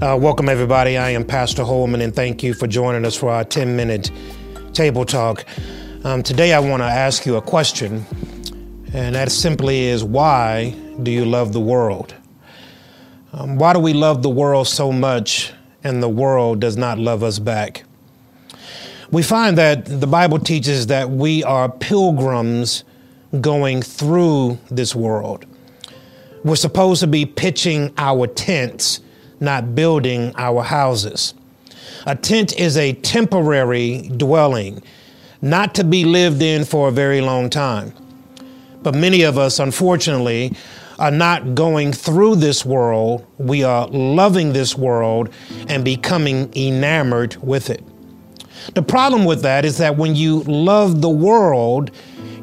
Uh, welcome, everybody. I am Pastor Holman, and thank you for joining us for our 10 minute table talk. Um, today, I want to ask you a question, and that simply is why do you love the world? Um, why do we love the world so much and the world does not love us back? We find that the Bible teaches that we are pilgrims going through this world. We're supposed to be pitching our tents not building our houses. A tent is a temporary dwelling, not to be lived in for a very long time. But many of us, unfortunately, are not going through this world. We are loving this world and becoming enamored with it. The problem with that is that when you love the world,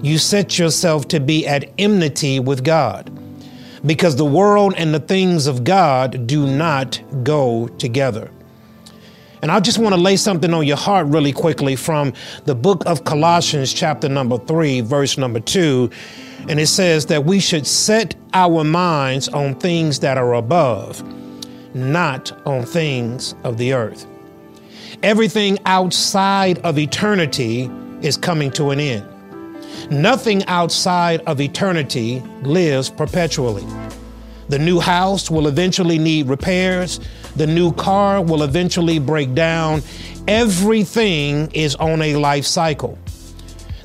you set yourself to be at enmity with God because the world and the things of God do not go together. And I just want to lay something on your heart really quickly from the book of Colossians, chapter number three, verse number two. And it says that we should set our minds on things that are above, not on things of the earth. Everything outside of eternity is coming to an end. Nothing outside of eternity lives perpetually. The new house will eventually need repairs. The new car will eventually break down. Everything is on a life cycle.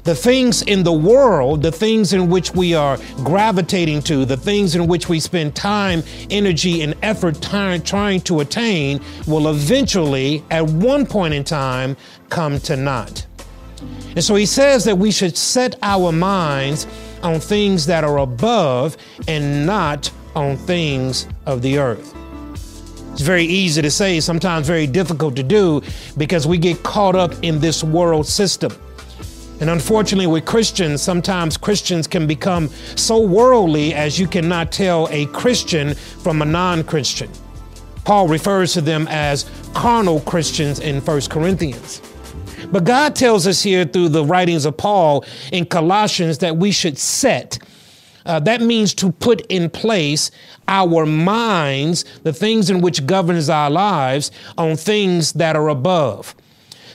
The things in the world, the things in which we are gravitating to, the things in which we spend time, energy, and effort trying to attain will eventually, at one point in time, come to naught. And so he says that we should set our minds on things that are above and not on things of the earth. It's very easy to say, sometimes very difficult to do because we get caught up in this world system. And unfortunately, with Christians, sometimes Christians can become so worldly as you cannot tell a Christian from a non Christian. Paul refers to them as carnal Christians in 1 Corinthians. But God tells us here through the writings of Paul in Colossians that we should set. Uh, that means to put in place our minds, the things in which governs our lives, on things that are above.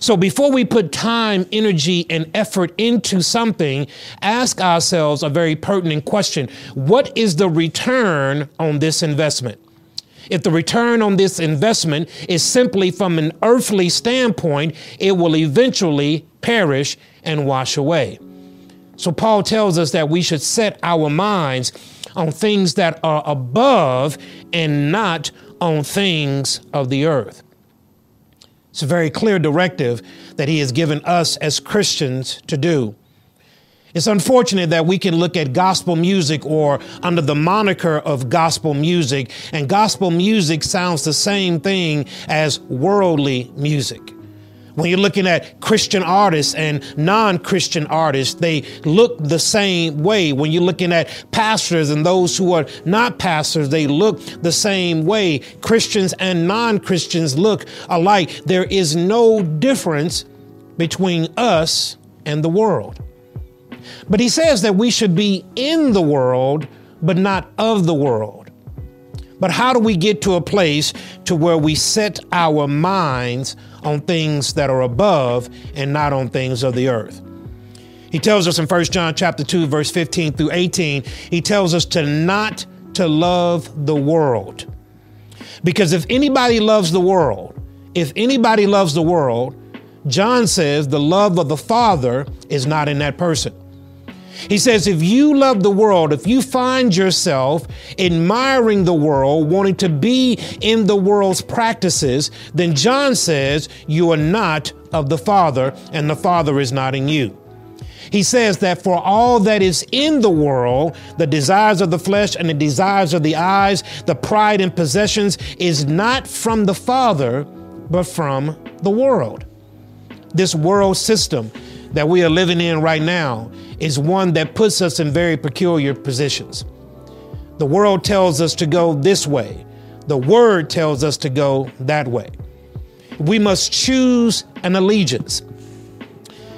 So before we put time, energy, and effort into something, ask ourselves a very pertinent question What is the return on this investment? If the return on this investment is simply from an earthly standpoint, it will eventually perish and wash away. So Paul tells us that we should set our minds on things that are above and not on things of the earth. It's a very clear directive that he has given us as Christians to do. It's unfortunate that we can look at gospel music or under the moniker of gospel music, and gospel music sounds the same thing as worldly music. When you're looking at Christian artists and non Christian artists, they look the same way. When you're looking at pastors and those who are not pastors, they look the same way. Christians and non Christians look alike. There is no difference between us and the world. But he says that we should be in the world, but not of the world. But how do we get to a place to where we set our minds on things that are above and not on things of the earth? He tells us in 1 John chapter 2 verse 15 through 18, he tells us to not to love the world. Because if anybody loves the world, if anybody loves the world, John says the love of the Father is not in that person. He says, if you love the world, if you find yourself admiring the world, wanting to be in the world's practices, then John says you are not of the Father, and the Father is not in you. He says that for all that is in the world, the desires of the flesh and the desires of the eyes, the pride and possessions, is not from the Father, but from the world. This world system that we are living in right now is one that puts us in very peculiar positions. The world tells us to go this way, the word tells us to go that way. We must choose an allegiance.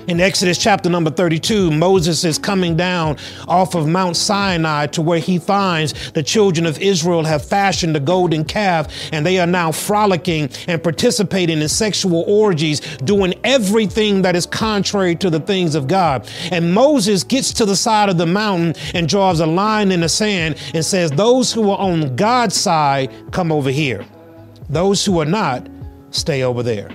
In Exodus chapter number 32, Moses is coming down off of Mount Sinai to where he finds the children of Israel have fashioned a golden calf and they are now frolicking and participating in sexual orgies, doing everything that is contrary to the things of God. And Moses gets to the side of the mountain and draws a line in the sand and says, Those who are on God's side, come over here. Those who are not, stay over there.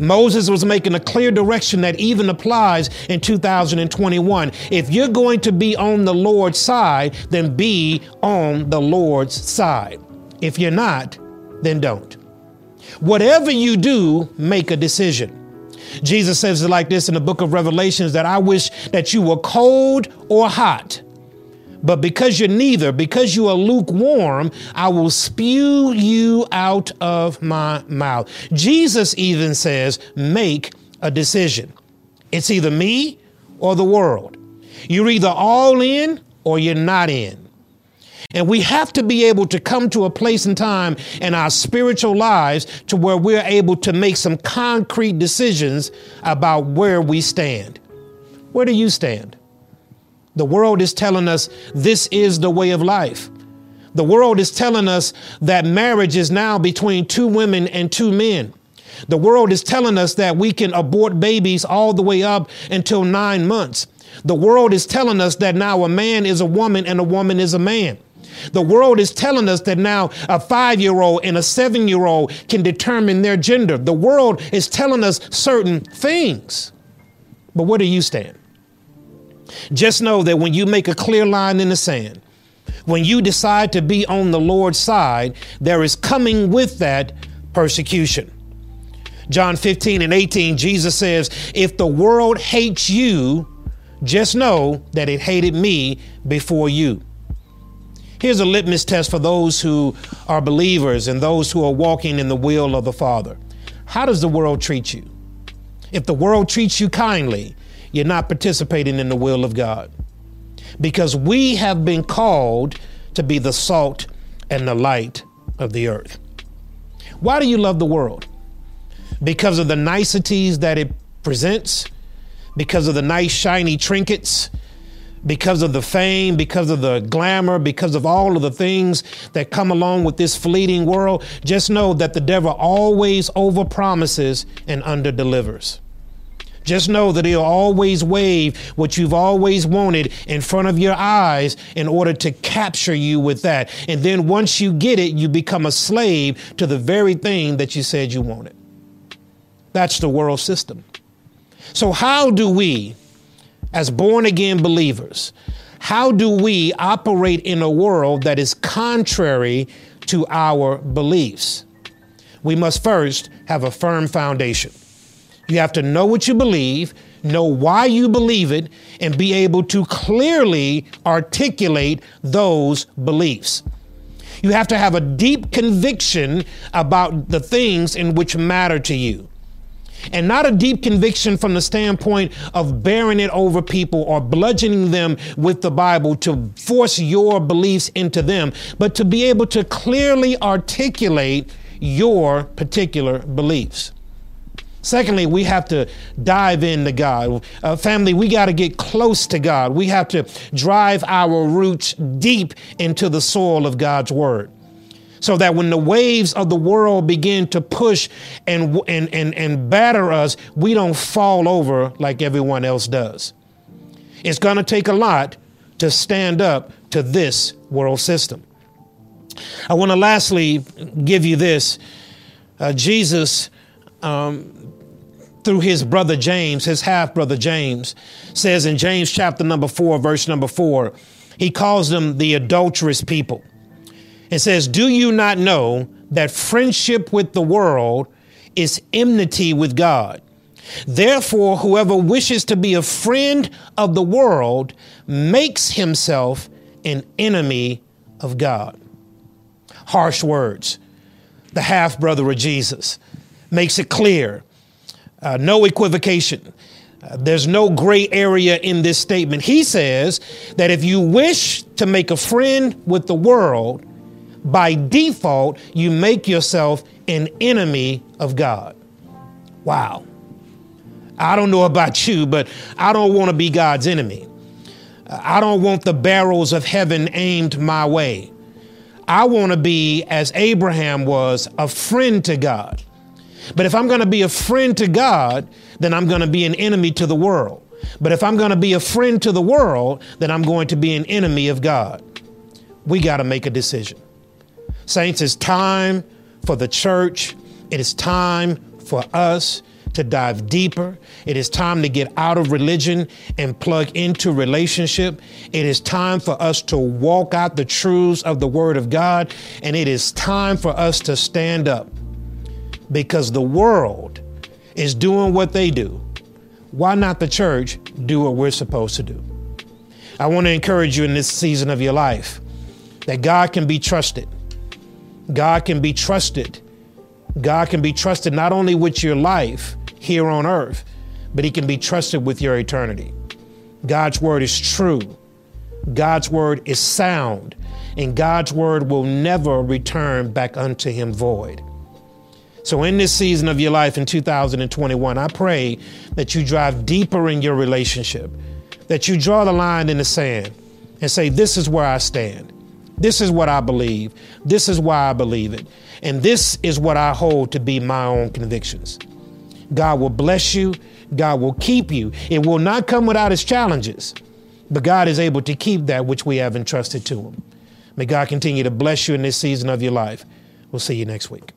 Moses was making a clear direction that even applies in 2021. If you're going to be on the Lord's side, then be on the Lord's side. If you're not, then don't. Whatever you do, make a decision. Jesus says it like this in the book of Revelations that I wish that you were cold or hot. But because you're neither, because you are lukewarm, I will spew you out of my mouth. Jesus even says, make a decision. It's either me or the world. You're either all in or you're not in. And we have to be able to come to a place and time in our spiritual lives to where we're able to make some concrete decisions about where we stand. Where do you stand? The world is telling us this is the way of life. The world is telling us that marriage is now between two women and two men. The world is telling us that we can abort babies all the way up until nine months. The world is telling us that now a man is a woman and a woman is a man. The world is telling us that now a five year old and a seven year old can determine their gender. The world is telling us certain things. But where do you stand? Just know that when you make a clear line in the sand, when you decide to be on the Lord's side, there is coming with that persecution. John 15 and 18, Jesus says, If the world hates you, just know that it hated me before you. Here's a litmus test for those who are believers and those who are walking in the will of the Father. How does the world treat you? If the world treats you kindly, you're not participating in the will of God. Because we have been called to be the salt and the light of the earth. Why do you love the world? Because of the niceties that it presents, because of the nice, shiny trinkets, because of the fame, because of the glamour, because of all of the things that come along with this fleeting world, just know that the devil always overpromises and underdelivers. Just know that he'll always wave what you've always wanted in front of your eyes in order to capture you with that. And then once you get it, you become a slave to the very thing that you said you wanted. That's the world system. So, how do we, as born again believers, how do we operate in a world that is contrary to our beliefs? We must first have a firm foundation. You have to know what you believe, know why you believe it, and be able to clearly articulate those beliefs. You have to have a deep conviction about the things in which matter to you. And not a deep conviction from the standpoint of bearing it over people or bludgeoning them with the Bible to force your beliefs into them, but to be able to clearly articulate your particular beliefs. Secondly, we have to dive into God. Uh, family, we got to get close to God. We have to drive our roots deep into the soil of God's Word. So that when the waves of the world begin to push and, and, and, and batter us, we don't fall over like everyone else does. It's going to take a lot to stand up to this world system. I want to lastly give you this. Uh, Jesus um, through his brother James, his half brother James, says in James chapter number four, verse number four, he calls them the adulterous people. It says, Do you not know that friendship with the world is enmity with God? Therefore, whoever wishes to be a friend of the world makes himself an enemy of God. Harsh words. The half brother of Jesus makes it clear uh, no equivocation. Uh, there's no gray area in this statement. He says that if you wish to make a friend with the world, by default, you make yourself an enemy of God. Wow. I don't know about you, but I don't want to be God's enemy. I don't want the barrels of heaven aimed my way. I want to be, as Abraham was, a friend to God. But if I'm going to be a friend to God, then I'm going to be an enemy to the world. But if I'm going to be a friend to the world, then I'm going to be an enemy of God. We got to make a decision. Saints, it's time for the church, it is time for us to dive deeper. It is time to get out of religion and plug into relationship. It is time for us to walk out the truths of the Word of God. And it is time for us to stand up because the world is doing what they do. Why not the church do what we're supposed to do? I want to encourage you in this season of your life that God can be trusted. God can be trusted. God can be trusted not only with your life, here on earth, but he can be trusted with your eternity. God's word is true. God's word is sound, and God's word will never return back unto him void. So, in this season of your life in 2021, I pray that you drive deeper in your relationship, that you draw the line in the sand and say, This is where I stand. This is what I believe. This is why I believe it. And this is what I hold to be my own convictions. God will bless you. God will keep you. It will not come without its challenges, but God is able to keep that which we have entrusted to Him. May God continue to bless you in this season of your life. We'll see you next week.